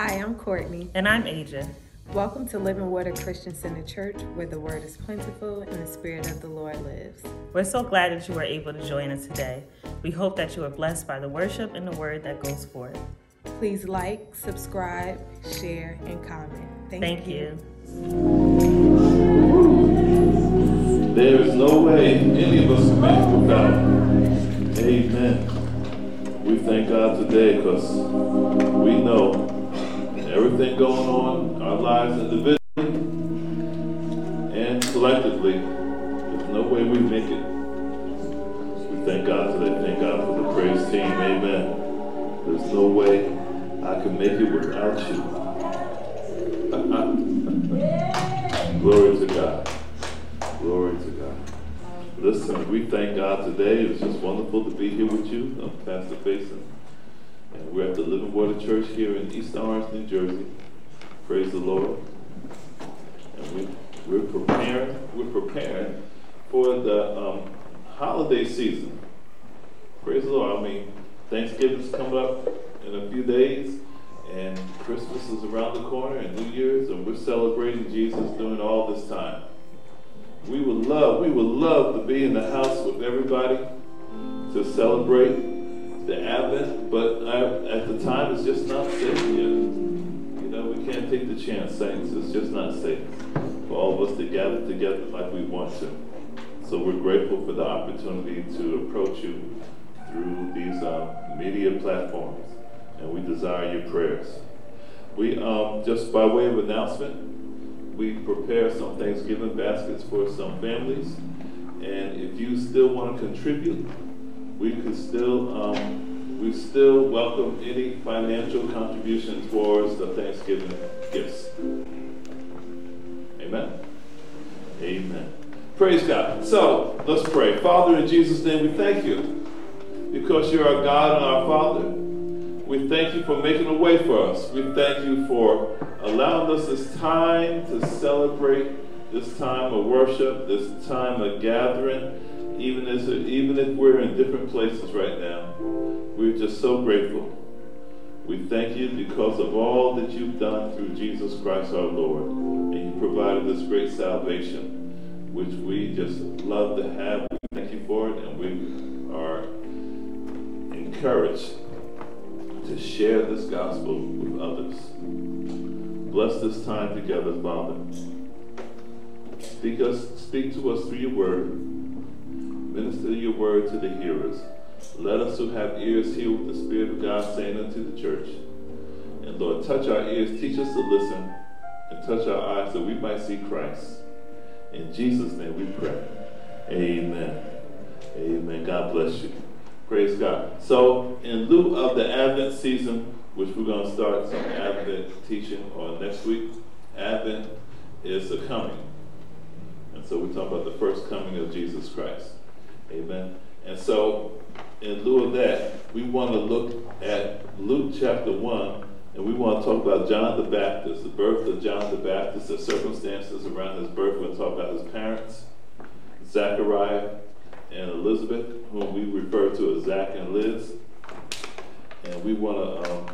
Hi, I'm Courtney. And I'm Aja. Welcome to Living Water Christian Center Church, where the word is plentiful and the Spirit of the Lord lives. We're so glad that you were able to join us today. We hope that you are blessed by the worship and the word that goes forth. Please like, subscribe, share, and comment. Thank, Thank you. you. There is no way any of us can make without. Amen. We thank God today because we know everything going on, our lives individually and collectively, there's no way we make it. We thank God today. Thank God for the praise team. Amen. There's no way I can make it without you. Glory to God. Glory to God. Listen, we thank God today. It's just wonderful to be here with you. I'm Pastor Faison. And we're at the Living Water Church here in East Orange, New Jersey. Praise the Lord. And we, we're preparing, we're preparing for the um, holiday season. Praise the Lord. I mean, Thanksgiving's coming up in a few days, and Christmas is around the corner, and New Year's, and we're celebrating Jesus during all this time. We would love, we would love to be in the house with everybody to celebrate the Advent, but I, at the time it's just not safe. You know, we can't take the chance, saints. It's just not safe for all of us to gather together like we want to. So we're grateful for the opportunity to approach you through these uh, media platforms, and we desire your prayers. We, um, just by way of announcement, we prepare some Thanksgiving baskets for some families, and if you still want to contribute, we could still, um, we still welcome any financial contribution towards the Thanksgiving gifts. Amen. Amen. Praise God. So let's pray. Father, in Jesus' name, we thank you because you're our God and our Father. We thank you for making a way for us. We thank you for allowing us this time to celebrate this time of worship, this time of gathering even as even if we're in different places right now, we're just so grateful. We thank you because of all that you've done through Jesus Christ our Lord, and you provided this great salvation, which we just love to have. We thank you for it, and we are encouraged to share this gospel with others. Bless this time together, Father. Speak us, speak to us through your word. Minister your word to the hearers. Let us who have ears hear what the Spirit of God saying unto the church. And Lord, touch our ears, teach us to listen, and touch our eyes so we might see Christ. In Jesus' name we pray. Amen. Amen. God bless you. Praise God. So, in lieu of the Advent season, which we're going to start some Advent teaching on next week, Advent is the coming. And so we're talking about the first coming of Jesus Christ. Amen. And so, in lieu of that, we want to look at Luke chapter 1, and we want to talk about John the Baptist, the birth of John the Baptist, the circumstances around his birth. We're going to talk about his parents, Zachariah and Elizabeth, whom we refer to as Zach and Liz. And we want to um,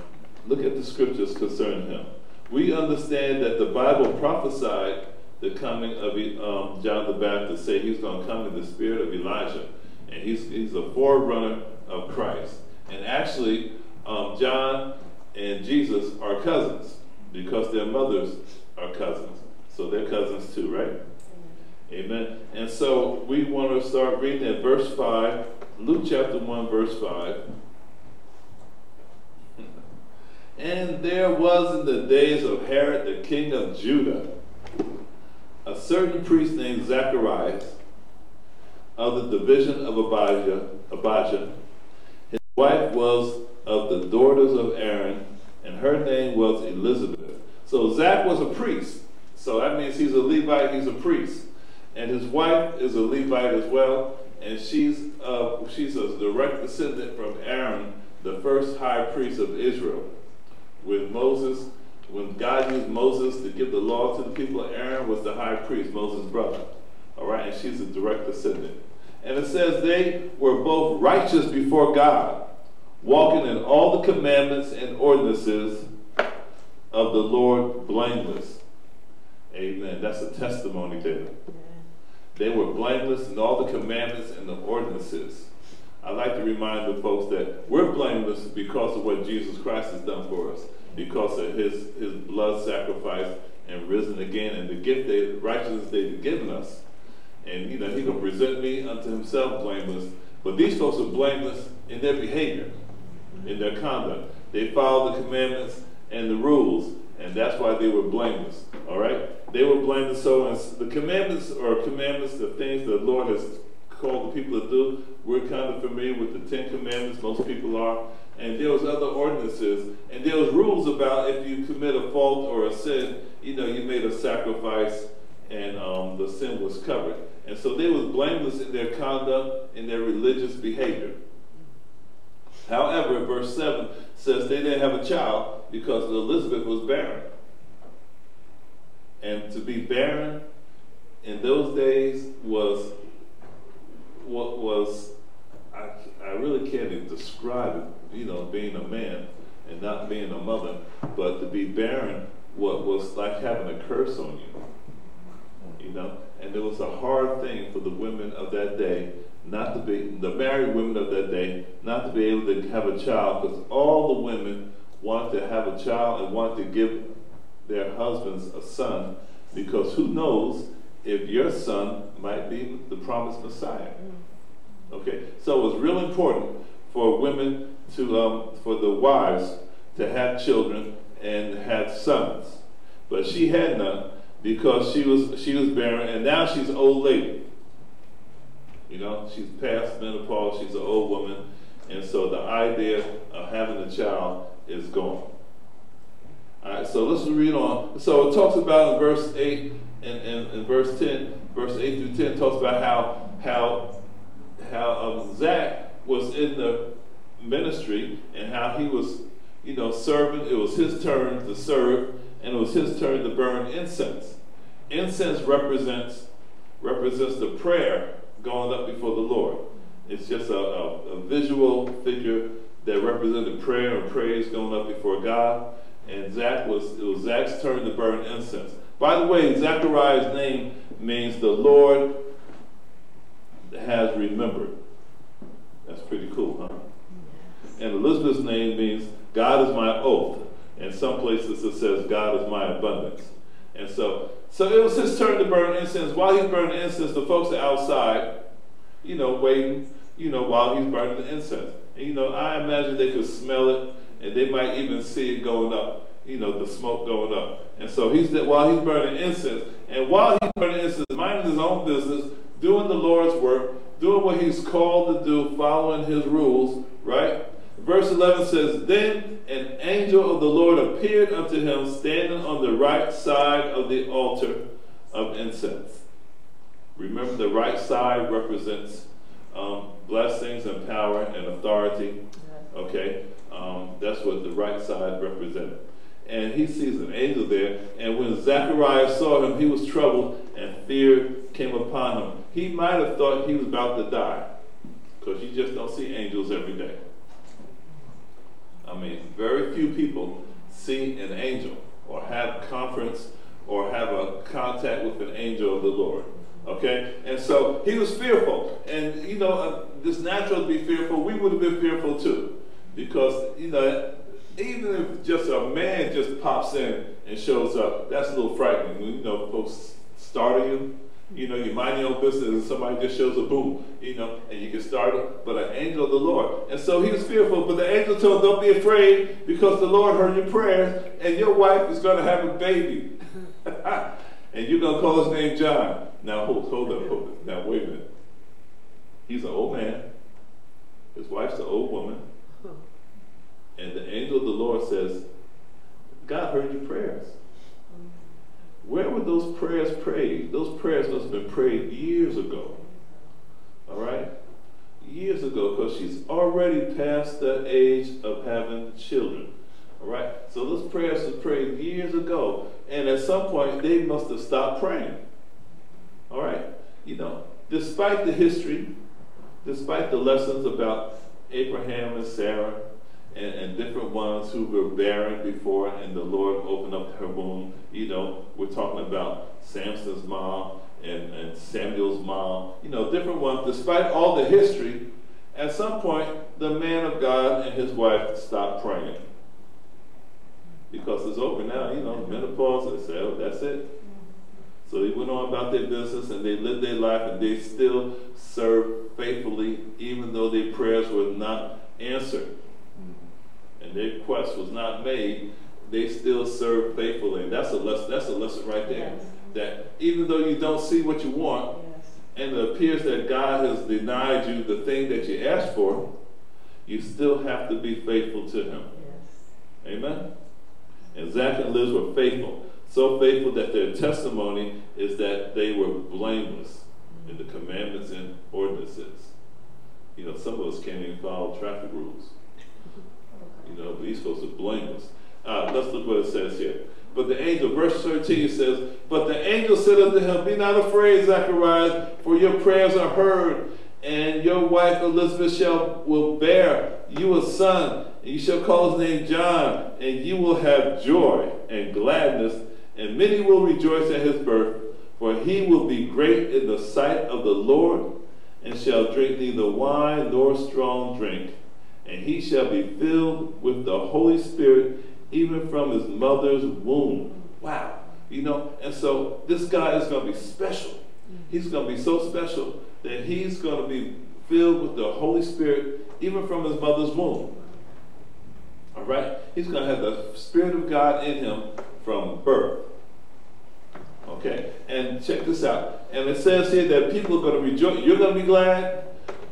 look at the scriptures concerning him. We understand that the Bible prophesied the coming of um, John the Baptist, say he's going to come in the spirit of Elijah. And he's, he's a forerunner of Christ. And actually, um, John and Jesus are cousins because their mothers are cousins. So they're cousins too, right? Amen. And so we want to start reading at verse 5, Luke chapter 1, verse 5. and there was in the days of Herod the king of Judah a certain priest named Zacharias of the division of Abijah, Abijah. His wife was of the daughters of Aaron, and her name was Elizabeth. So Zach was a priest. So that means he's a Levite, he's a priest. And his wife is a Levite as well, and she's, uh, she's a direct descendant from Aaron, the first high priest of Israel. with Moses when God used Moses to give the law to the people, of Aaron was the high priest, Moses' brother. All right, and she's a direct descendant. And it says they were both righteous before God, walking in all the commandments and ordinances of the Lord blameless. Amen. That's a testimony there. They were blameless in all the commandments and the ordinances. I like to remind the folks that we're blameless because of what Jesus Christ has done for us, because of his, his blood sacrifice and risen again, and the gift that righteousness he's given us. And you know, he can present me unto himself blameless. But these folks are blameless in their behavior, in their conduct. They followed the commandments and the rules, and that's why they were blameless. All right? They were blameless. So the commandments are commandments, the things the Lord has called the people to do. We're kind of familiar with the Ten Commandments, most people are. And there was other ordinances, and there was rules about if you commit a fault or a sin, you know, you made a sacrifice, and um, the sin was covered. And so they was blameless in their conduct, in their religious behavior. However, verse 7 says they didn't have a child because Elizabeth was barren. And to be barren in those days was what was I, I really can't even describe it, you know, being a man and not being a mother, but to be barren what was like having a curse on you. You know? And it was a hard thing for the women of that day not to be, the married women of that day, not to be able to have a child because all the women wanted to have a child and wanted to give their husbands a son because who knows if your son might be the promised Messiah. Mm. Okay, so it was real important for women to, um, for the wives to have children and have sons, but she had none because she was she was barren, and now she's an old lady. You know, she's past menopause, she's an old woman, and so the idea of having a child is gone. All right, so let's read on. So it talks about in verse 8 and, and, and verse 10, verse 8 through 10 talks about how how how um, Zach was in the ministry and how he was, you know, serving. It was his turn to serve, and it was his turn to burn incense. Incense represents represents the prayer going up before the Lord. It's just a, a, a visual figure that represented prayer and praise going up before God. And Zach was it was Zach's turn to burn incense. By the way, Zachariah's name means the Lord has remembered. That's pretty cool, huh? And Elizabeth's name means God is my oath. In some places it says God is my abundance. And so so it was his turn to burn incense. While he's burning incense, the folks are outside, you know, waiting, you know, while he's burning the incense. And, you know, I imagine they could smell it and they might even see it going up, you know, the smoke going up. And so he's while he's burning incense, and while he's burning incense, minding his own business, doing the Lord's work, doing what he's called to do, following his rules, right? Verse 11 says, Then an angel of the Lord appeared unto him, standing on the right side of the altar of incense. Remember, the right side represents um, blessings and power and authority. Okay? Um, that's what the right side represented. And he sees an angel there. And when Zacharias saw him, he was troubled, and fear came upon him. He might have thought he was about to die, because you just don't see angels every day. I mean, very few people see an angel or have conference or have a contact with an angel of the Lord. Okay? And so he was fearful. And, you know, uh, this natural to be fearful, we would have been fearful too. Because, you know, even if just a man just pops in and shows up, that's a little frightening. You know, folks startle you, you know, you mind your own business and somebody just shows a boom, you know, and you get startled. But an angel of the Lord. And so he was fearful, but the angel told him, Don't be afraid because the Lord heard your prayers and your wife is going to have a baby. and you're going to call his name John. Now, hold, hold up, hold up. Now, wait a minute. He's an old man, his wife's an old woman. And the angel of the Lord says, God heard your prayers. Where were those prayers prayed? Those prayers must have been prayed years ago. All right? Years ago, because she's already past the age of having children. All right? So those prayers were prayed years ago. And at some point, they must have stopped praying. All right? You know, despite the history, despite the lessons about Abraham and Sarah, and, and different ones who were barren before, and the Lord opened up her womb. You know, we're talking about Samson's mom and, and Samuel's mom. You know, different ones. Despite all the history, at some point, the man of God and his wife stopped praying because it's over now. You know, menopause. They say, "Oh, that's it." So they went on about their business and they lived their life and they still served faithfully, even though their prayers were not answered their quest was not made, they still serve faithfully. And that's a lesson, that's a lesson right there. Yes. That even though you don't see what you want, yes. and it appears that God has denied you the thing that you asked for, you still have to be faithful to Him. Yes. Amen? And Zach and Liz were faithful. So faithful that their testimony is that they were blameless in the commandments and ordinances. You know, some of us can't even follow traffic rules. You know, but he's supposed to blame us. Uh, let's look what it says here. But the angel, verse 13 says, But the angel said unto him, Be not afraid, Zacharias, for your prayers are heard, and your wife Elizabeth shall will bear you a son, and you shall call his name John, and you will have joy and gladness, and many will rejoice at his birth, for he will be great in the sight of the Lord, and shall drink neither wine nor strong drink and he shall be filled with the Holy Spirit even from his mother's womb. Wow. You know, and so this guy is going to be special. He's going to be so special that he's going to be filled with the Holy Spirit even from his mother's womb. All right? He's going to have the Spirit of God in him from birth. Okay? And check this out. And it says here that people are going to rejoice. You're going to be glad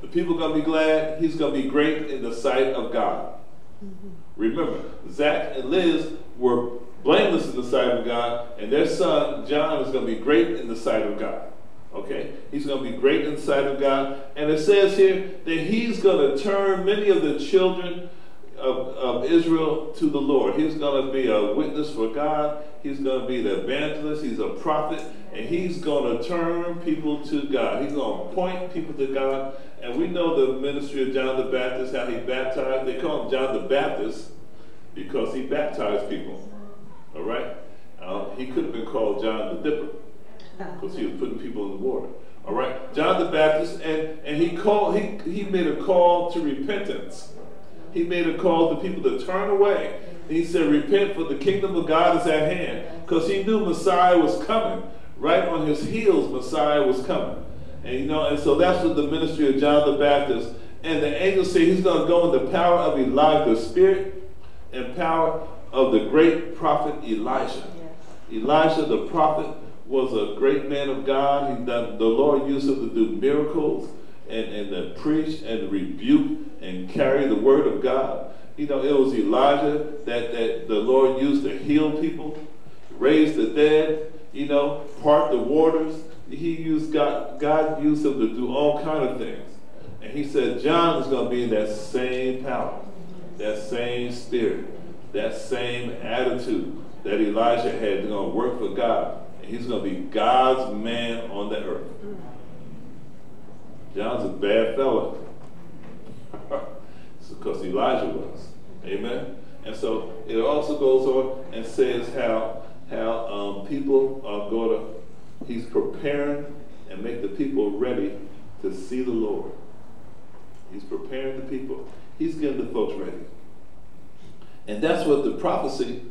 the people are going to be glad. He's going to be great in the sight of God. Mm-hmm. Remember, Zach and Liz were blameless in the sight of God, and their son, John, is going to be great in the sight of God. Okay? He's going to be great in the sight of God. And it says here that he's going to turn many of the children of, of Israel to the Lord. He's going to be a witness for God. He's going to be the evangelist. He's a prophet. And he's going to turn people to God. He's going to point people to God. And we know the ministry of John the Baptist, how he baptized. They call him John the Baptist because he baptized people. All right? Uh, he could have been called John the Dipper because he was putting people in the water. All right? John the Baptist, and, and he called, he, he made a call to repentance. He made a call to people to turn away. He said, Repent, for the kingdom of God is at hand. Because he knew Messiah was coming. Right on his heels, Messiah was coming. And you know, and so that's what the ministry of John the Baptist. And the angel said he's going to go in the power of Elijah, the spirit and power of the great prophet Elijah. Yes. Elijah the prophet was a great man of God. He done, the Lord used him to do miracles and, and to preach and rebuke and carry the word of God. You know, it was Elijah that, that the Lord used to heal people, raise the dead, you know, part the waters. He used God, God used him to do all kind of things. And he said John is going to be in that same power, that same spirit, that same attitude that Elijah had. Going to work for God. And he's going to be God's man on the earth. John's a bad fellow. because Elijah was. Amen? And so it also goes on and says how, how um, people are going to, he's preparing and make the people ready to see the Lord. He's preparing the people. He's getting the folks ready. And that's what the prophecy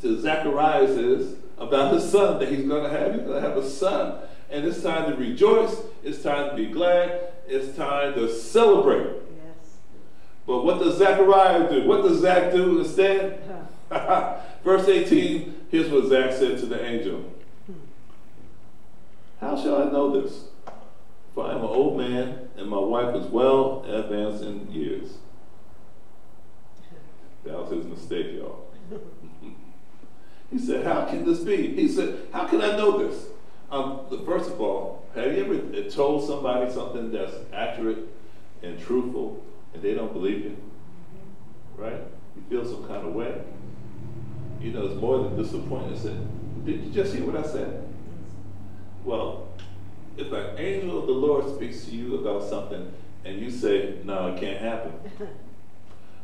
to Zacharias is about his son that he's going to have. He's going to have a son. And it's time to rejoice. It's time to be glad. It's time to celebrate. Yes. But what does Zechariah do? What does Zach do instead? Verse 18, here's what Zach said to the angel hmm. How shall I know this? For I am an old man, and my wife is well advanced in years. That was his mistake, y'all. he said, How can this be? He said, How can I know this? Um, first of all, have you ever told somebody something that's accurate and truthful and they don't believe you? Right? You feel some kind of way. You know, it's more than disappointment. Said, Did you just hear what I said? Well, if an angel of the Lord speaks to you about something and you say, No, it can't happen,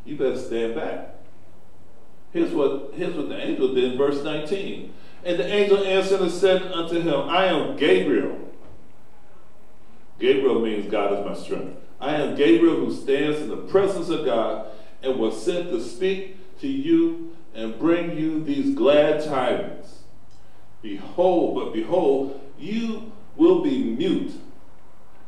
You better stand back. Here's what, here's what the angel did in verse 19. And the angel answered and said unto him, I am Gabriel. Gabriel means God is my strength. I am Gabriel who stands in the presence of God and was sent to speak to you and bring you these glad tidings. Behold, but behold, you will be mute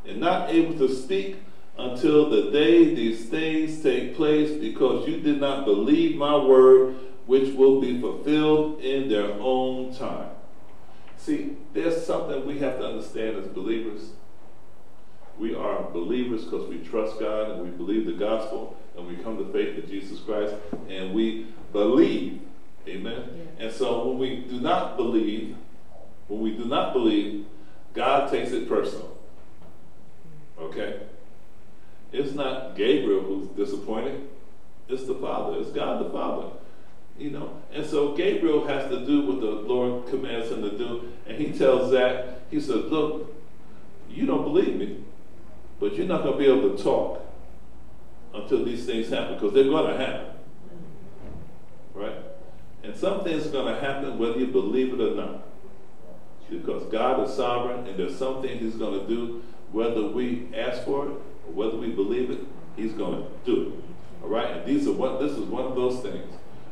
and not able to speak until the day these things take place, because you did not believe my word, which will be fulfilled in their own time. See, there's something we have to understand as believers. We are believers because we trust God and we believe the gospel and we come to faith in Jesus Christ and we believe. Amen. Yeah. And so when we do not believe, when we do not believe, God takes it personal. Okay? It's not Gabriel who's disappointed. It's the Father. It's God the Father. You know? And so Gabriel has to do what the Lord commands him to do. And he tells Zach, he says, Look, you don't believe me, but you're not going to be able to talk until these things happen because they're going to happen. Right? And some things are going to happen whether you believe it or not. Because God is sovereign and there's something He's going to do whether we ask for it or whether we believe it, He's going to do it. All right? And these are what this is one of those things.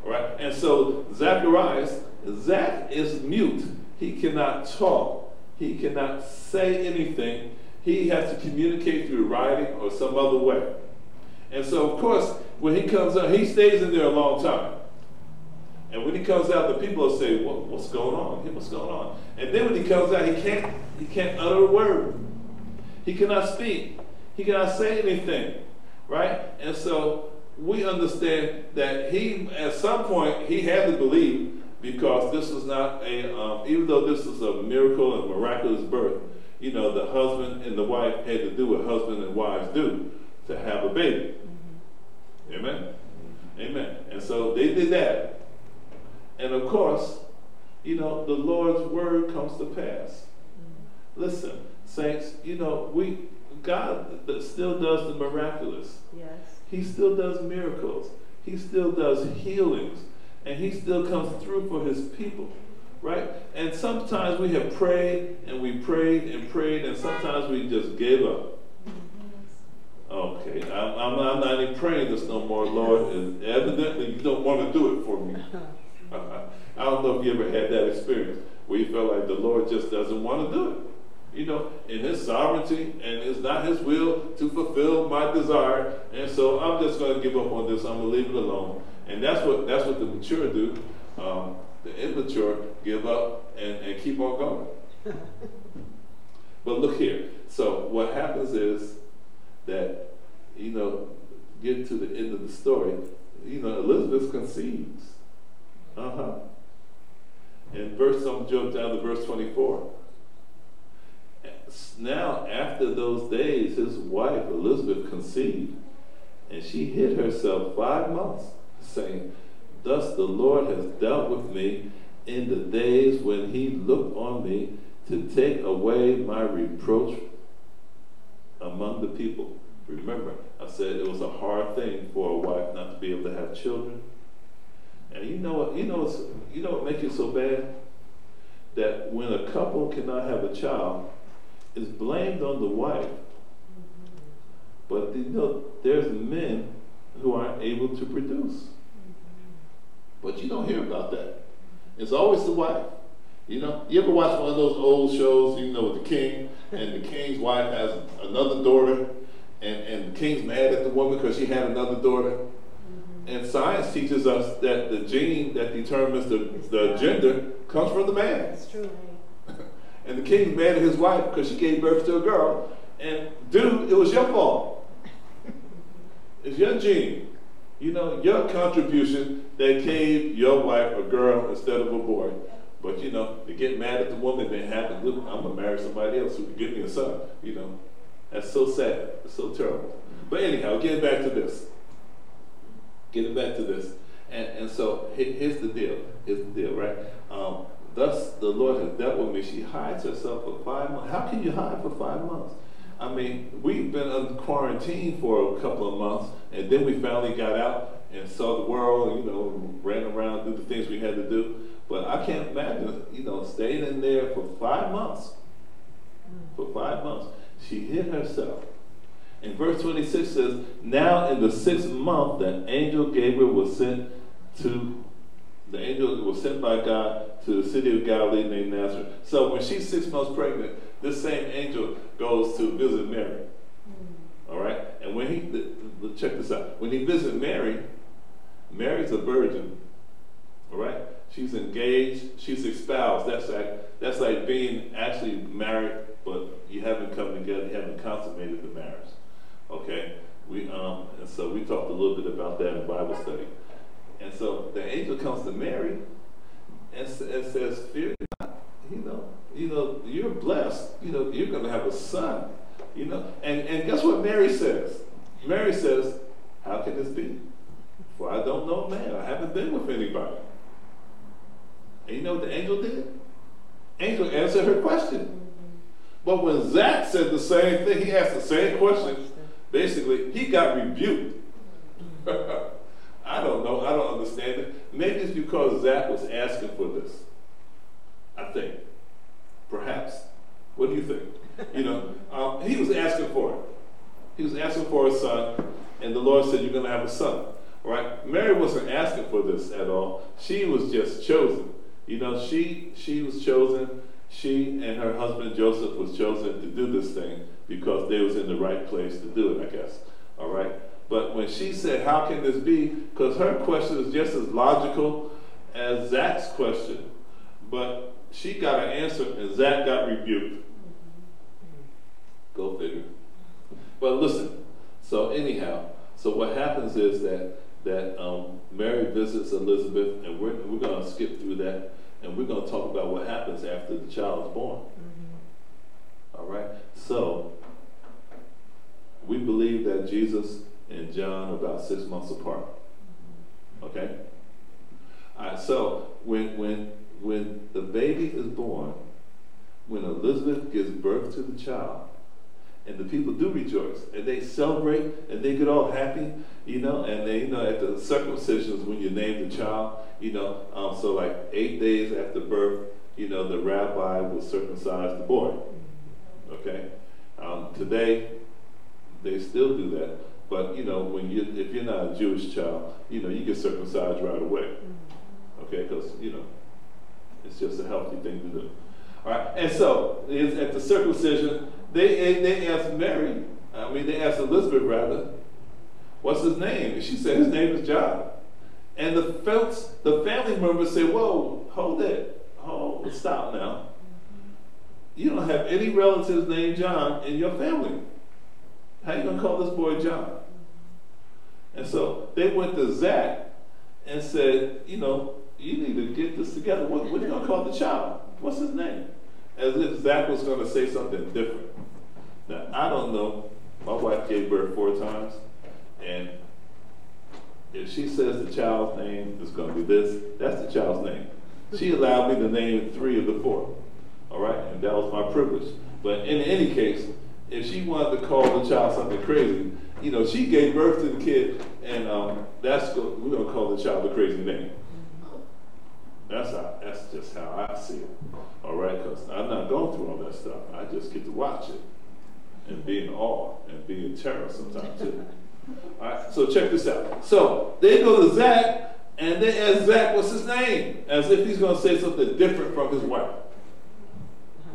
Right? And so Zacharias, Zach is mute. He cannot talk. He cannot say anything. He has to communicate through writing or some other way. And so, of course, when he comes out, he stays in there a long time. And when he comes out, the people will say, what, "What's going on? What's going on?" And then when he comes out, he can't he can't utter a word. He cannot speak. He cannot say anything, right? And so we understand that he, at some point, he had to believe because this is not a, um, even though this is a miracle and miraculous birth, you know, the husband and the wife had to do what husband and wives do to have a baby. Mm-hmm. Amen? Amen. And so they did that. And of course, you know, the Lord's word comes to pass. Mm-hmm. Listen, saints, you know, we God still does the miraculous. Yes. He still does miracles. He still does healings. And he still comes through for his people. Right? And sometimes we have prayed and we prayed and prayed, and sometimes we just gave up. Okay, I'm, I'm, I'm not even praying this no more, Lord. And evidently, you don't want to do it for me. I don't know if you ever had that experience where you felt like the Lord just doesn't want to do it you know, in his sovereignty, and it's not his will to fulfill my desire. And so I'm just going to give up on this. I'm going to leave it alone. And that's what that's what the mature do. Um, the immature give up and, and keep on going. but look here. So what happens is that, you know, get to the end of the story, you know, Elizabeth conceives. Uh-huh. And verse, I'm jump down to verse 24 now, after those days, his wife Elizabeth conceived, and she hid herself five months, saying, Thus the Lord has dealt with me in the days when he looked on me to take away my reproach among the people. Remember, I said it was a hard thing for a wife not to be able to have children. And you know what? You know you know what makes it so bad? That when a couple cannot have a child, is blamed on the wife. But you know, there's men who aren't able to produce. But you don't hear about that. It's always the wife. You know, you ever watch one of those old shows, you know, with the king, and the king's wife has another daughter, and, and the king's mad at the woman because she had another daughter. And science teaches us that the gene that determines the, the gender comes from the man. That's true. And the king mad at his wife because she gave birth to a girl. And dude, it was your fault. It's your gene. You know, your contribution that gave your wife a girl instead of a boy. But you know, to get mad at the woman, that to look, I'm gonna marry somebody else who can give me a son. You know. That's so sad. It's so terrible. But anyhow, getting back to this. Getting back to this. And, and so here's the deal. Here's the deal, right? Um, Thus the Lord has dealt with me. She hides herself for five months. How can you hide for five months? I mean, we've been in quarantine for a couple of months, and then we finally got out. and saw the world, you know, ran around, did the things we had to do. But I can't imagine, you know, staying in there for five months. For five months. She hid herself. And verse 26 says, Now in the sixth month, the angel Gabriel was sent to, the angel was sent by God to the city of Galilee named Nazareth. So when she's six months pregnant, this same angel goes to visit Mary. All right? And when he, check this out. When he visited Mary, Mary's a virgin. All right? She's engaged. She's espoused. That's like, that's like being actually married, but you haven't come together, you haven't consummated the marriage. Okay? We, um, and so we talked a little bit about that in Bible study. And so the angel comes to Mary and, and says, Fear not. You know, you know, you're blessed. You know, you're going to have a son. You know, and, and guess what Mary says? Mary says, How can this be? For I don't know man. I haven't been with anybody. And you know what the angel did? Angel answered her question. But when Zach said the same thing, he asked the same question. Basically, he got rebuked. I don't know. I don't understand it. Maybe it's because Zach was asking for this. I think. Perhaps. What do you think? You know, um, he was asking for it. He was asking for a son, and the Lord said, You're going to have a son. Right? Mary wasn't asking for this at all. She was just chosen. You know, she she was chosen. She and her husband Joseph was chosen to do this thing because they was in the right place to do it, I guess. All right? But when she said, How can this be? Because her question is just as logical as Zach's question. But she got an answer and Zach got rebuked. Go figure. But listen, so anyhow, so what happens is that that um, Mary visits Elizabeth, and we're, we're going to skip through that, and we're going to talk about what happens after the child is born. Mm-hmm. All right? So, we believe that Jesus and John about six months apart. Okay? All right, so when, when, when the baby is born, when Elizabeth gives birth to the child, and the people do rejoice and they celebrate and they get all happy, you know. And they, you know, at the circumcisions when you name the child, you know, um, so like eight days after birth, you know, the rabbi will circumcise the boy. Okay, um, today they still do that, but you know, when you if you're not a Jewish child, you know, you get circumcised right away. Mm-hmm. Okay, because you know, it's just a healthy thing to do. All right, and so at the circumcision they, they asked Mary, I mean, they asked Elizabeth rather, what's his name? And she said, his name is John. And the folks, the family members said, whoa, hold it. Hold, stop now. Mm-hmm. You don't have any relatives named John in your family. How you going to call this boy John? And so they went to Zach and said, you know, you need to get this together. What, what are you going to call the child? What's his name? As if Zach was going to say something different. Now, I don't know. My wife gave birth four times, and if she says the child's name is going to be this, that's the child's name. She allowed me to name three of the four. All right? And that was my privilege. But in any case, if she wanted to call the child something crazy, you know, she gave birth to the kid, and um, that's we're to call the child a crazy name. That's how, that's just how I see it. All right? Because I'm not going through all that stuff. I just get to watch it and be in awe and be in terror sometimes too. All right, so check this out. So they go to Zach and they ask Zach what's his name, as if he's to say something different from his wife.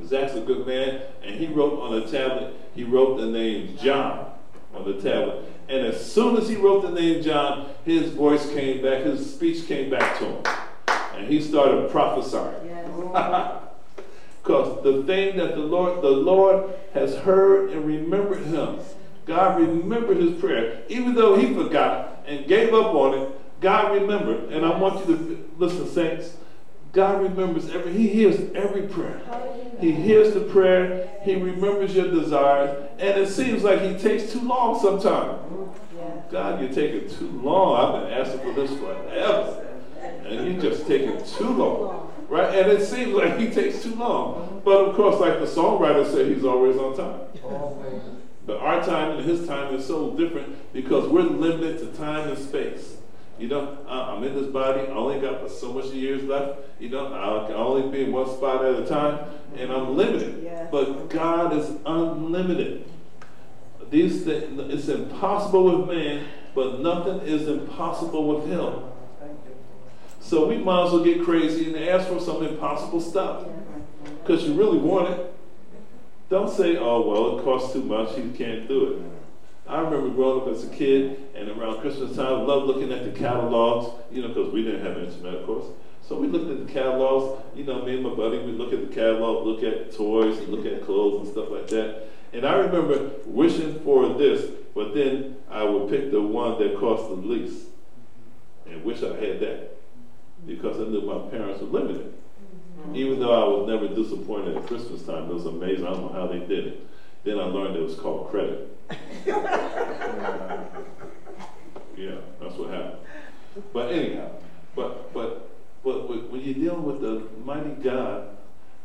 Zach's a good man, and he wrote on a tablet, he wrote the name John on the tablet. And as soon as he wrote the name John, his voice came back, his speech came back to him. And he started prophesying. Yes. Because the thing that the Lord, the Lord has heard and remembered him. God remembered his prayer. Even though he forgot and gave up on it, God remembered. And I want you to listen, saints. God remembers every, He hears every prayer. He hears the prayer, He remembers your desires, and it seems like He takes too long sometimes. God, you're taking too long. I've been asking for this forever. And you're just taking too long right? And it seems like he takes too long. But of course, like the songwriter said, he's always on time. But our time and his time is so different because we're limited to time and space. You know, I'm in this body. I only got so much years left. You know, I can only be in one spot at a time, and I'm limited. Yes. But God is unlimited. These things, it's impossible with man, but nothing is impossible with Him. So we might as well get crazy and ask for some impossible stuff because you really want it. Don't say, "Oh well, it costs too much. You can't do it." I remember growing up as a kid, and around Christmas time, I loved looking at the catalogs, you know, because we didn't have internet, of course. So we looked at the catalogs, you know, me and my buddy, we look at the catalog, look at toys, and look at clothes and stuff like that. And I remember wishing for this, but then I would pick the one that cost the least and wish I had that because I knew my parents were limited. Mm-hmm. Even though I was never disappointed at Christmas time, it was amazing. I don't know how they did it. Then I learned it was called credit. yeah, that's what happened. But anyhow, but but but when you're dealing with the mighty God,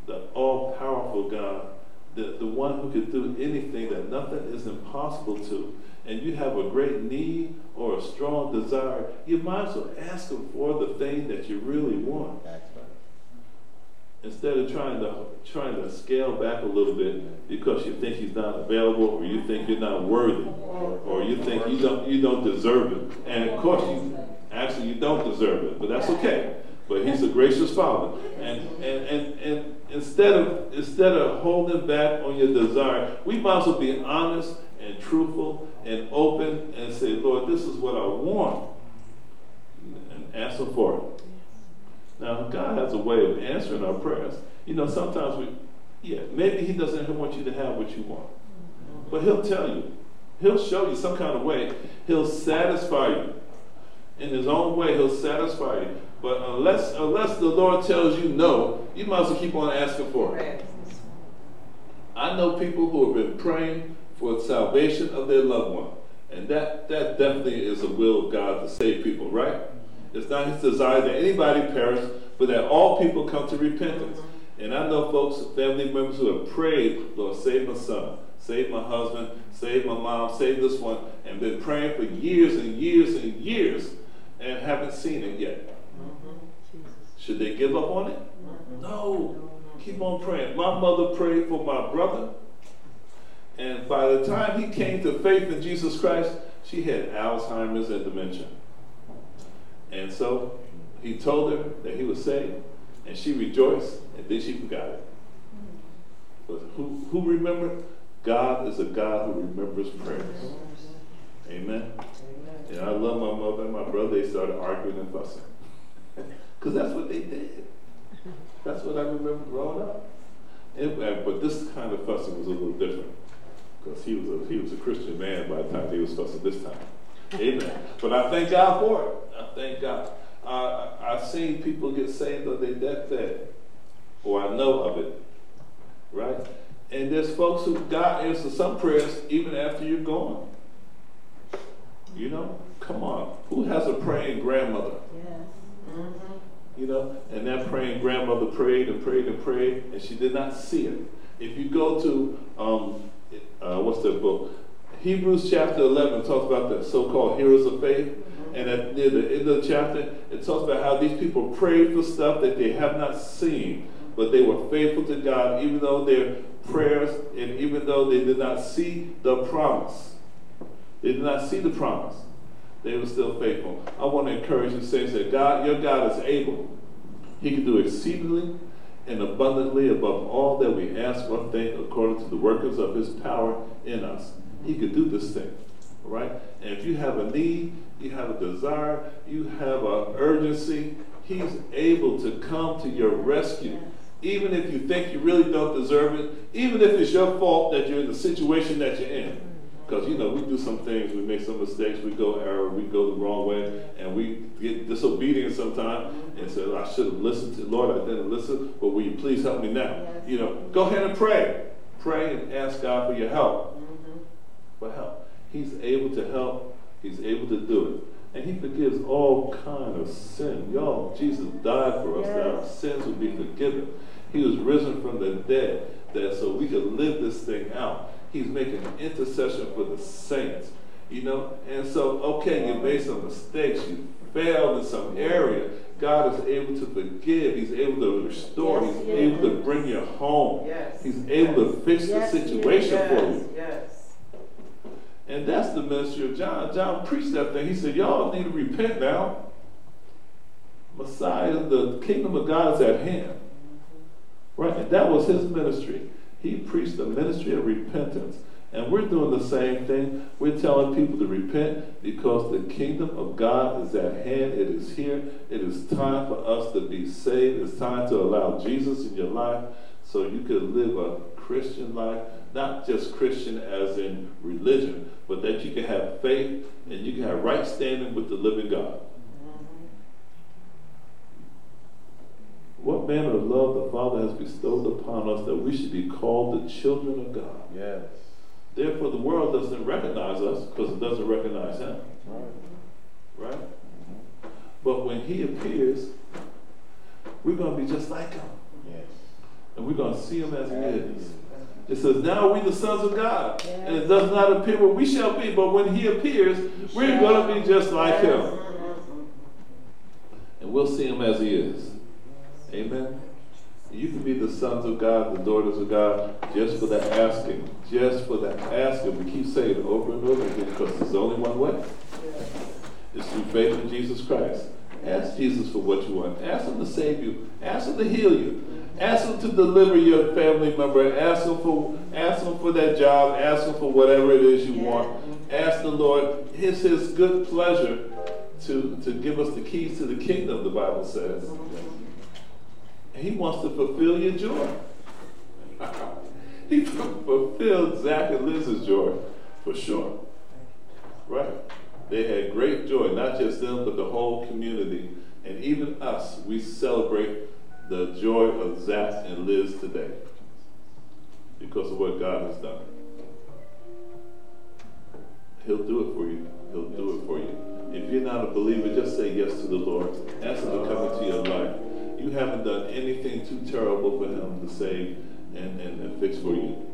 the all-powerful God, the, the one who can do anything that nothing is impossible to, and you have a great need or a strong desire, you might as well ask him for the thing that you really want. Instead of trying to trying to scale back a little bit because you think he's not available or you think you're not worthy or you think you don't you don't deserve it. And of course you actually you don't deserve it, but that's okay. But he's a gracious father. And and, and, and instead of instead of holding back on your desire, we might as well be honest and truthful and open and say, Lord, this is what I want. And ask for it. Now, God has a way of answering our prayers. You know, sometimes we, yeah, maybe He doesn't want you to have what you want. But He'll tell you. He'll show you some kind of way. He'll satisfy you. In His own way, He'll satisfy you. But unless, unless the Lord tells you no, you might as well keep on asking for it. I know people who have been praying for the salvation of their loved one. And that, that definitely is the will of God to save people, right? It's not his desire that anybody perish, but that all people come to repentance. And I know folks, family members who have prayed, Lord, save my son, save my husband, save my mom, save this one, and been praying for years and years and years and haven't seen it yet. Mm-hmm. Should they give up on it? Mm-hmm. No. Keep on praying. My mother prayed for my brother. And by the time he came to faith in Jesus Christ, she had Alzheimer's and dementia. And so he told her that he was saved, and she rejoiced, and then she forgot it. But who, who remembered? God is a God who remembers prayers. Amen. And I love my mother and my brother. They started arguing and fussing. Because that's what they did. That's what I remember growing up. But this kind of fussing was a little different. Because he was a he was a Christian man by the time he was fussing this time. Amen. But I thank God for it. I thank God. I, I've seen people get saved on their deathbed, or I know of it, right? And there's folks who God answers some prayers even after you're gone. You know, come on. Who has a praying grandmother? Yes. Mm-hmm. You know, and that praying grandmother prayed and prayed and prayed, and she did not see it. If you go to, um, uh, what's that book? Hebrews chapter 11 talks about the so called heroes of faith. Mm-hmm. And at near the end of the chapter, it talks about how these people prayed for stuff that they have not seen, but they were faithful to God, even though their prayers and even though they did not see the promise. They did not see the promise. They were still faithful. I want to encourage you, saints, that God, your God is able. He can do exceedingly and abundantly above all that we ask or think according to the workings of his power in us. He could do this thing. right? And if you have a need, you have a desire, you have an urgency, he's able to come to your rescue. Even if you think you really don't deserve it, even if it's your fault that you're in the situation that you're in. Mm-hmm. Because, you know, we do some things, we make some mistakes, we go error, we go the wrong way, and we get disobedient sometimes mm-hmm. and say, I should have listened to Lord, I didn't listen, but will you please help me now? You know, go ahead and pray. Pray and ask God for your help. For help. He's able to help, He's able to do it. And He forgives all kind of sin. Y'all, Jesus died for us that our sins would be forgiven. He was risen from the dead that so we could live this thing out. He's making intercession for the saints. You know, and so okay, you made some mistakes, you failed in some area, God is able to forgive. He's able to restore. Yes, He's yes. able to bring you home. Yes. He's able to fix Yes, the situation yes, for you. And that's the ministry of John. John preached that thing. He said, Y'all need to repent now. Messiah, the kingdom of God is at hand. Right? And that was his ministry. He preached the ministry of repentance. And we're doing the same thing. We're telling people to repent because the kingdom of God is at hand. It is here. It is time for us to be saved. It's time to allow Jesus in your life so you can live a Christian life. Not just Christian as in religion, but that you can have faith and you can have right standing with the living God. What manner of love the Father has bestowed upon us that we should be called the children of God. Yes. Therefore, the world doesn't recognize us because it doesn't recognize Him. Right. Right? But when He appears, we're going to be just like Him. Yes. And we're going to see Him as He is. It says, Now we the sons of God. And it does not appear what we shall be, but when He appears, we're going to be just like Him. And we'll see Him as He is. Amen. You can be the sons of God, the daughters of God, just for that asking. Just for that asking. We keep saying it over and over again because there's only one way. It's through faith in Jesus Christ. Ask Jesus for what you want. Ask Him to save you. Ask Him to heal you. Ask Him to deliver your family member. Ask Him for ask Him for that job. Ask Him for whatever it is you want. Ask the Lord. It's His good pleasure to, to give us the keys to the kingdom, the Bible says. He wants to fulfill your joy. he fulfilled Zach and Liz's joy, for sure. Right? They had great joy, not just them, but the whole community. And even us, we celebrate the joy of Zach and Liz today because of what God has done. He'll do it for you. He'll do it for you. If you're not a believer, just say yes to the Lord. Ask Him to come into your life. You haven't done anything too terrible for Him to save and, and, and fix for you.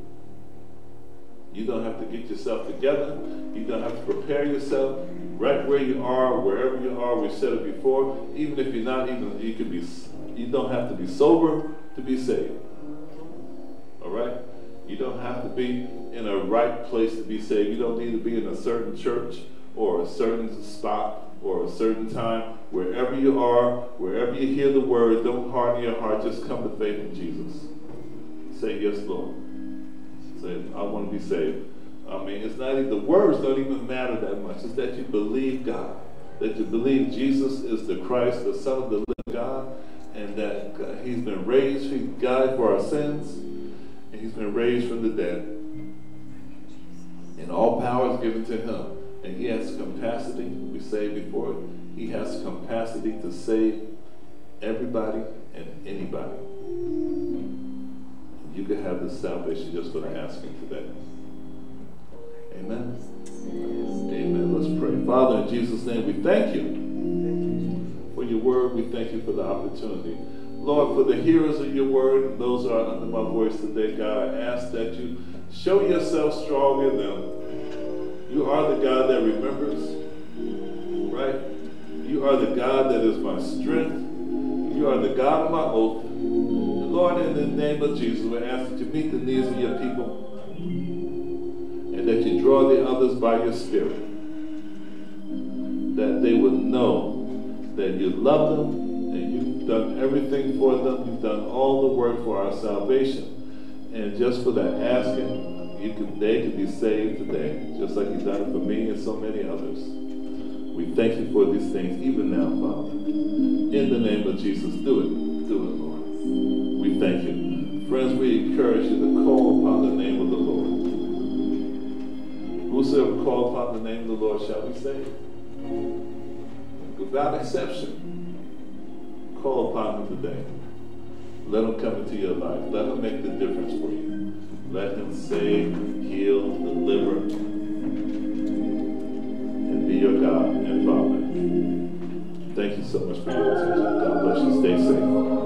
You don't have to get yourself together. You don't have to prepare yourself right where you are, wherever you are. We said it before. Even if you're not even, you could be. You don't have to be sober to be saved. All right. You don't have to be in a right place to be saved. You don't need to be in a certain church or a certain spot or a certain time. Wherever you are, wherever you hear the word, don't harden your heart. Just come to faith in Jesus. Say yes, Lord. Say, I want to be saved. I mean, it's not even, the words don't even matter that much. It's that you believe God. That you believe Jesus is the Christ, the Son of the living God, and that He's been raised, He died for our sins, and He's been raised from the dead. And all power is given to Him. And He has capacity, we say before, He has capacity to save everybody and anybody. You can have this salvation just the asking today. Amen. Amen. Let's pray. Father, in Jesus' name, we thank you your word. We thank you for the opportunity. Lord, for the hearers of your word those who are under my voice today, God, I ask that you show yourself strong in them. You are the God that remembers, right? You are the God that is my strength. You are the God of my oath. Lord, in the name of Jesus, we ask that you meet the needs of your people and that you draw the others by your spirit. That they would know that you love them and you've done everything for them. You've done all the work for our salvation. And just for that asking, you can, they can be saved today, just like you've done it for me and so many others. We thank you for these things even now, Father. In the name of Jesus, do it. Do it, Lord. We thank you. Friends, we encourage you to call upon the name of the Lord. Whosoever call upon the name of the Lord shall be saved. Without exception, call upon him today. Let him come into your life. Let him make the difference for you. Let him save, heal, deliver, and be your God and Father. Thank you so much for your attention. God bless you. Stay safe.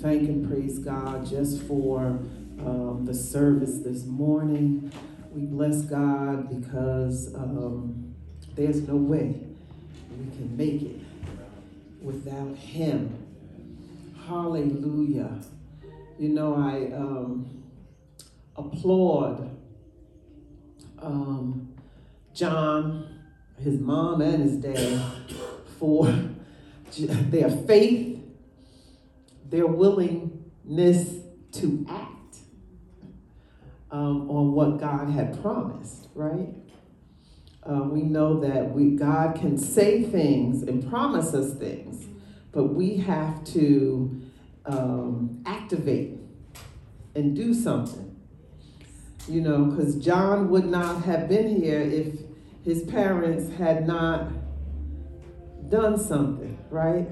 Thank and praise God just for um, the service this morning. We bless God because um, there's no way we can make it without Him. Hallelujah. You know, I um, applaud um, John, his mom, and his dad for their faith, their willingness to act um, on what God had promised, right? Uh, we know that we God can say things and promise us things, but we have to um, activate and do something. You know, because John would not have been here if his parents had not done something, right?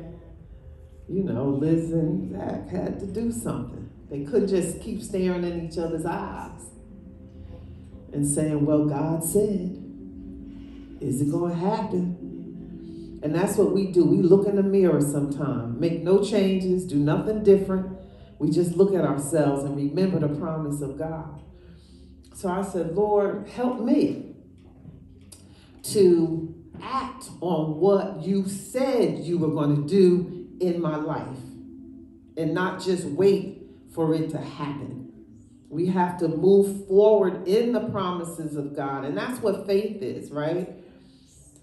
You know, Liz and Zach had to do something. They couldn't just keep staring in each other's eyes and saying, Well, God said, is it going to happen? And that's what we do. We look in the mirror sometimes, make no changes, do nothing different. We just look at ourselves and remember the promise of God. So I said, Lord, help me to act on what you said you were going to do in my life and not just wait for it to happen. We have to move forward in the promises of God. And that's what faith is, right?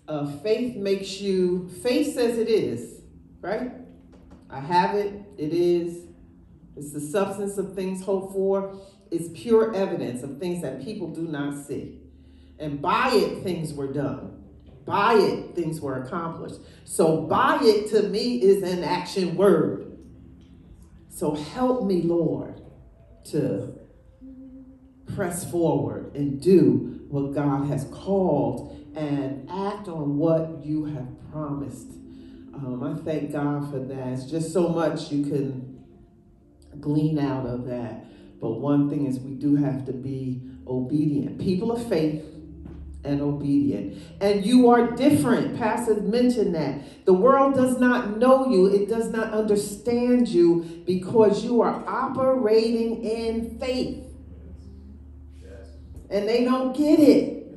Uh, faith makes you, faith says it is, right? I have it, it is. It's the substance of things hoped for. It's pure evidence of things that people do not see. And by it, things were done. By it, things were accomplished. So, by it to me is an action word. So, help me, Lord, to press forward and do what God has called and act on what you have promised. Um, I thank God for that. It's just so much you can glean out of that. But one thing is, we do have to be obedient. People of faith and obedient. And you are different. Pastor mentioned that. The world does not know you, it does not understand you because you are operating in faith. And they don't get it.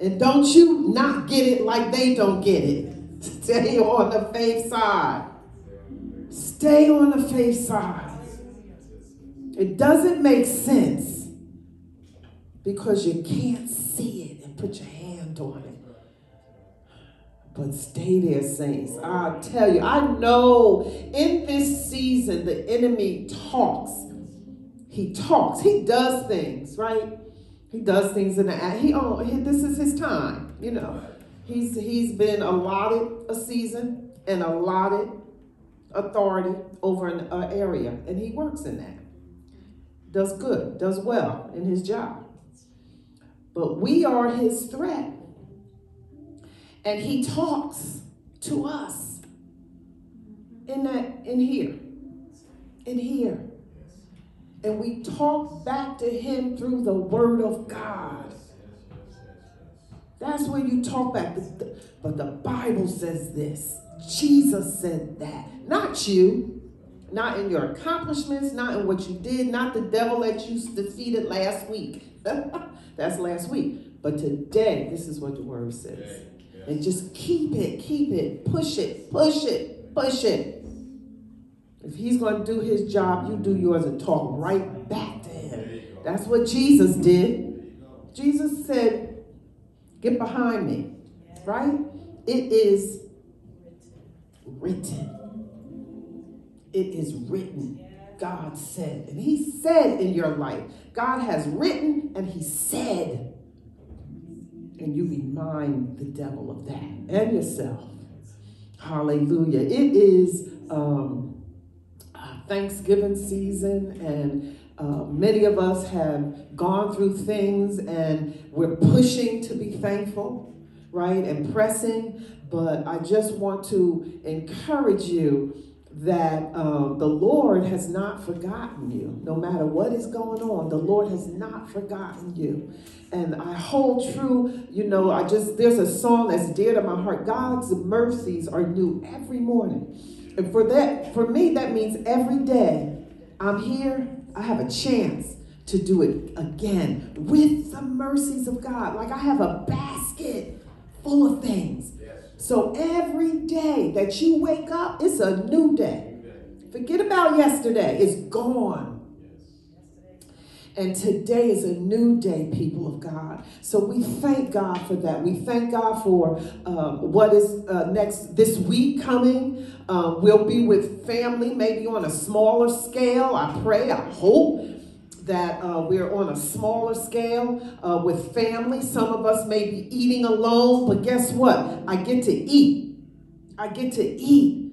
And don't you not get it like they don't get it. Stay on the faith side. Stay on the faith side. It doesn't make sense because you can't see it put your hand on it. But stay there, saints. I tell you, I know in this season the enemy talks. He talks. He does things, right? He does things in the he oh he, this is his time, you know. He's he's been allotted a season and allotted authority over an uh, area, and he works in that. Does good, does well in his job. But we are his threat. And he talks to us in that in here. In here. And we talk back to him through the word of God. That's where you talk back. But the Bible says this. Jesus said that. Not you. Not in your accomplishments, not in what you did, not the devil that you defeated last week. That's last week. But today, this is what the word says. And just keep it, keep it, push it, push it, push it. If he's going to do his job, you do yours and talk right back to him. That's what Jesus did. Jesus said, Get behind me, right? It is written. It is written. God said. And He said in your life. God has written and He said. And you remind the devil of that and yourself. Hallelujah. It is um, Thanksgiving season, and uh, many of us have gone through things and we're pushing to be thankful, right? And pressing. But I just want to encourage you that um, the Lord has not forgotten you. No matter what is going on, the Lord has not forgotten you. And I hold true, you know, I just, there's a song that's dear to my heart. God's mercies are new every morning. And for that, for me, that means every day I'm here, I have a chance to do it again with the mercies of God. Like I have a basket full of things. So every day that you wake up, it's a new day. Forget about yesterday, it's gone. And today is a new day, people of God. So we thank God for that. We thank God for um, what is uh, next this week coming. Um, we'll be with family, maybe on a smaller scale. I pray, I hope that uh, we're on a smaller scale uh, with family. Some of us may be eating alone, but guess what? I get to eat. I get to eat.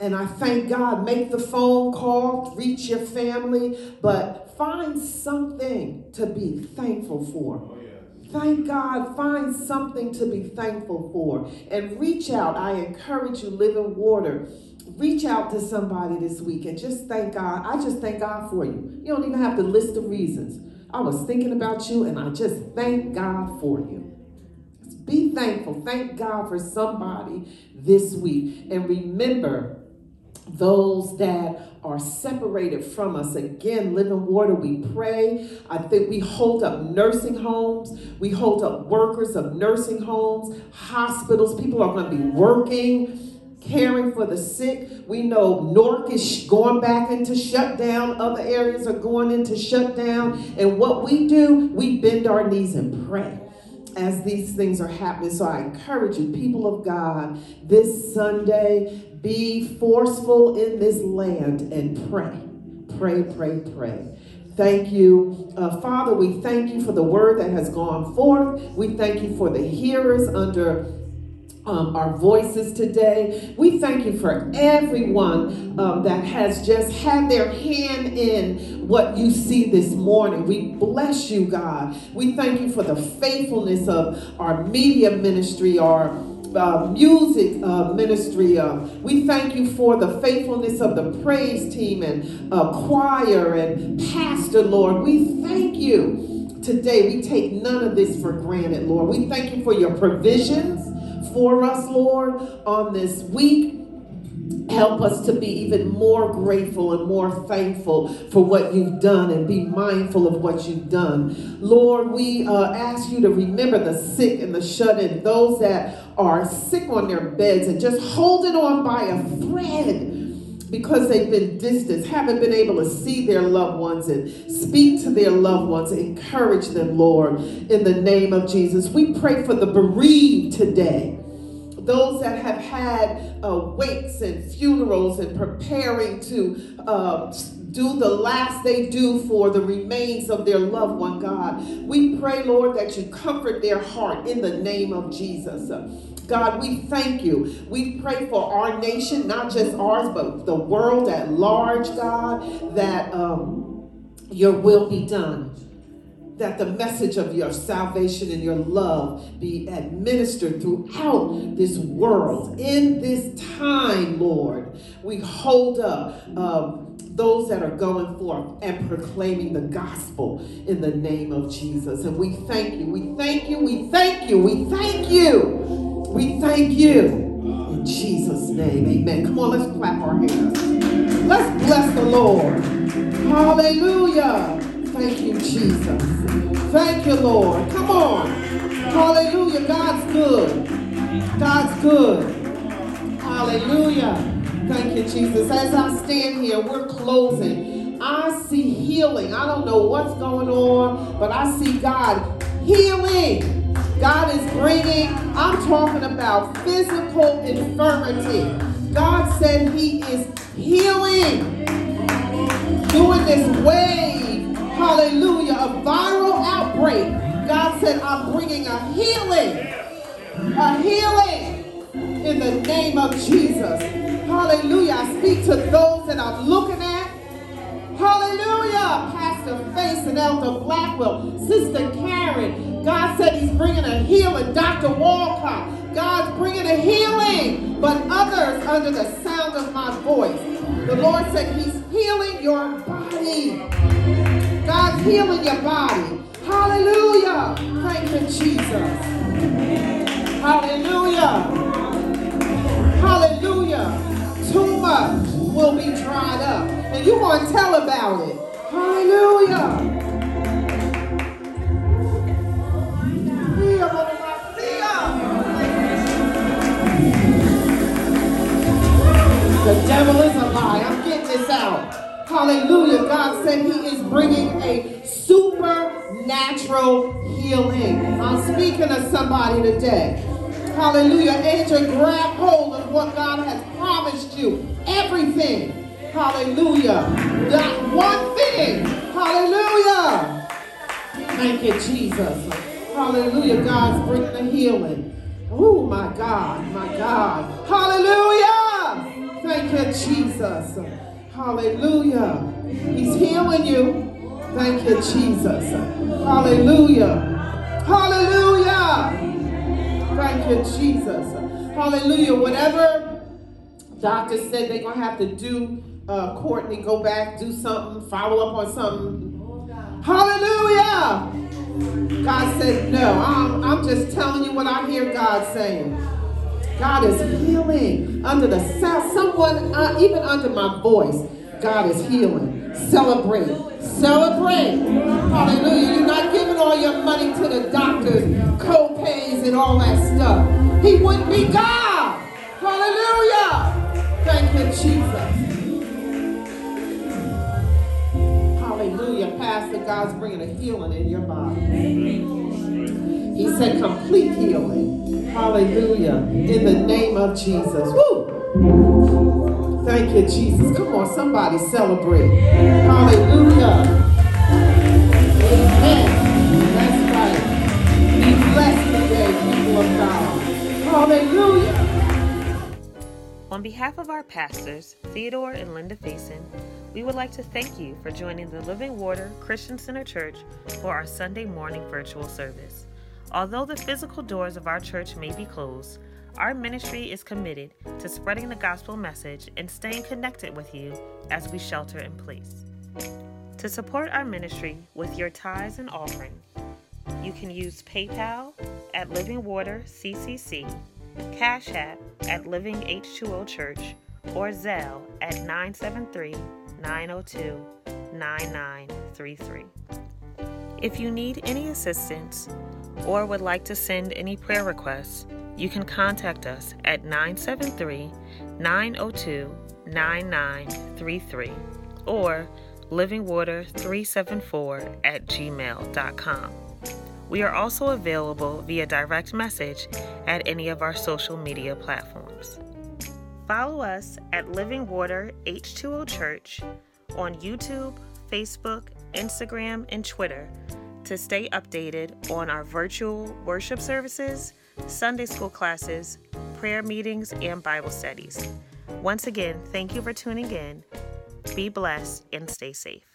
And I thank God. Make the phone call, reach your family, but find something to be thankful for. Thank God, find something to be thankful for. And reach out. I encourage you, Living Water reach out to somebody this week and just thank God. I just thank God for you. You don't even have to list the reasons. I was thinking about you and I just thank God for you. Be thankful. Thank God for somebody this week. And remember, those that are separated from us. Again, living water, we pray. I think we hold up nursing homes, we hold up workers of nursing homes, hospitals. People are going to be working caring for the sick. We know Newark is going back into shutdown. Other areas are going into shutdown. And what we do, we bend our knees and pray as these things are happening. So I encourage you, people of God, this Sunday, be forceful in this land and pray. Pray, pray, pray. Thank you. Uh, Father, we thank you for the word that has gone forth. We thank you for the hearers under um, our voices today. We thank you for everyone um, that has just had their hand in what you see this morning. We bless you, God. We thank you for the faithfulness of our media ministry, our uh, music uh, ministry. Uh, we thank you for the faithfulness of the praise team and uh, choir and pastor, Lord. We thank you today. We take none of this for granted, Lord. We thank you for your provisions for us, Lord, on this week. Help us to be even more grateful and more thankful for what you've done and be mindful of what you've done. Lord, we uh, ask you to remember the sick and the shut in, those that are sick on their beds and just holding on by a thread because they've been distant, haven't been able to see their loved ones and speak to their loved ones. Encourage them, Lord, in the name of Jesus. We pray for the bereaved today those that have had uh, wakes and funerals and preparing to uh, do the last they do for the remains of their loved one, God. We pray, Lord, that you comfort their heart in the name of Jesus. God, we thank you. We pray for our nation, not just ours, but the world at large, God, that um, your will be done that the message of your salvation and your love be administered throughout this world. In this time, Lord, we hold up um, those that are going forth and proclaiming the gospel in the name of Jesus. And we thank you, we thank you, we thank you, we thank you, we thank you. In Jesus' name, amen. Come on, let's clap our hands. Let's bless the Lord. Hallelujah. Thank you, Jesus. Thank you, Lord. Come on. Hallelujah. God's good. God's good. Hallelujah. Thank you, Jesus. As I stand here, we're closing. I see healing. I don't know what's going on, but I see God healing. God is bringing, I'm talking about physical infirmity. God said He is healing. Doing this wave hallelujah, a viral outbreak, God said, I'm bringing a healing, a healing in the name of Jesus. Hallelujah. I speak to those that I'm looking at. Hallelujah. Pastor Faison and Elder Blackwell, Sister Karen. God said He's bringing a healing. Dr. Walcott. God's bringing a healing. But others under the sound of of my voice. The Lord said He's healing your body. God's healing your body. Hallelujah. Thank you, Jesus. Hallelujah. Hallelujah. Too much will be dried up. And you want to tell about it. Hallelujah. The devil is a lie. I'm getting this out. Hallelujah. God said He is bringing a supernatural healing. I'm speaking to somebody today. Hallelujah. To grab hold of what God has promised you. Everything. Hallelujah. Not one thing. Hallelujah. Thank you, Jesus. Hallelujah. God's bringing the healing. Oh, my God. My God. Hallelujah. Thank you, Jesus. Hallelujah. He's healing you. Thank you, Jesus. Hallelujah. Hallelujah. Thank you, Jesus. Hallelujah. Whatever doctor said they're going to have to do, uh, Courtney, go back, do something, follow up on something. Hallelujah. God said, no. I'm, I'm just telling you what I hear God saying. God is healing under the sound. Someone, uh, even under my voice, God is healing. Celebrate. Celebrate. Hallelujah. You're not giving all your money to the doctors, co-pays, and all that stuff. He wouldn't be God. Hallelujah. Thank you, Jesus. Hallelujah. Pastor, God's bringing a healing in your body. He said complete healing. Hallelujah. In the name of Jesus. Woo! Thank you, Jesus. Come on, somebody celebrate. Hallelujah. Amen. That's right. Be blessed today, people of God. Hallelujah. On behalf of our pastors, Theodore and Linda Faison, we would like to thank you for joining the Living Water Christian Center Church for our Sunday morning virtual service. Although the physical doors of our church may be closed, our ministry is committed to spreading the gospel message and staying connected with you as we shelter in place. To support our ministry with your tithes and offering, you can use PayPal at Living Water CCC, Cash App at Living H2O Church, or Zelle at 973 902 9933. If you need any assistance or would like to send any prayer requests, you can contact us at 973 902 9933 or livingwater374 at gmail.com. We are also available via direct message at any of our social media platforms. Follow us at Living Water H2O Church on YouTube, Facebook, Instagram, and Twitter to stay updated on our virtual worship services, Sunday school classes, prayer meetings, and Bible studies. Once again, thank you for tuning in. Be blessed and stay safe.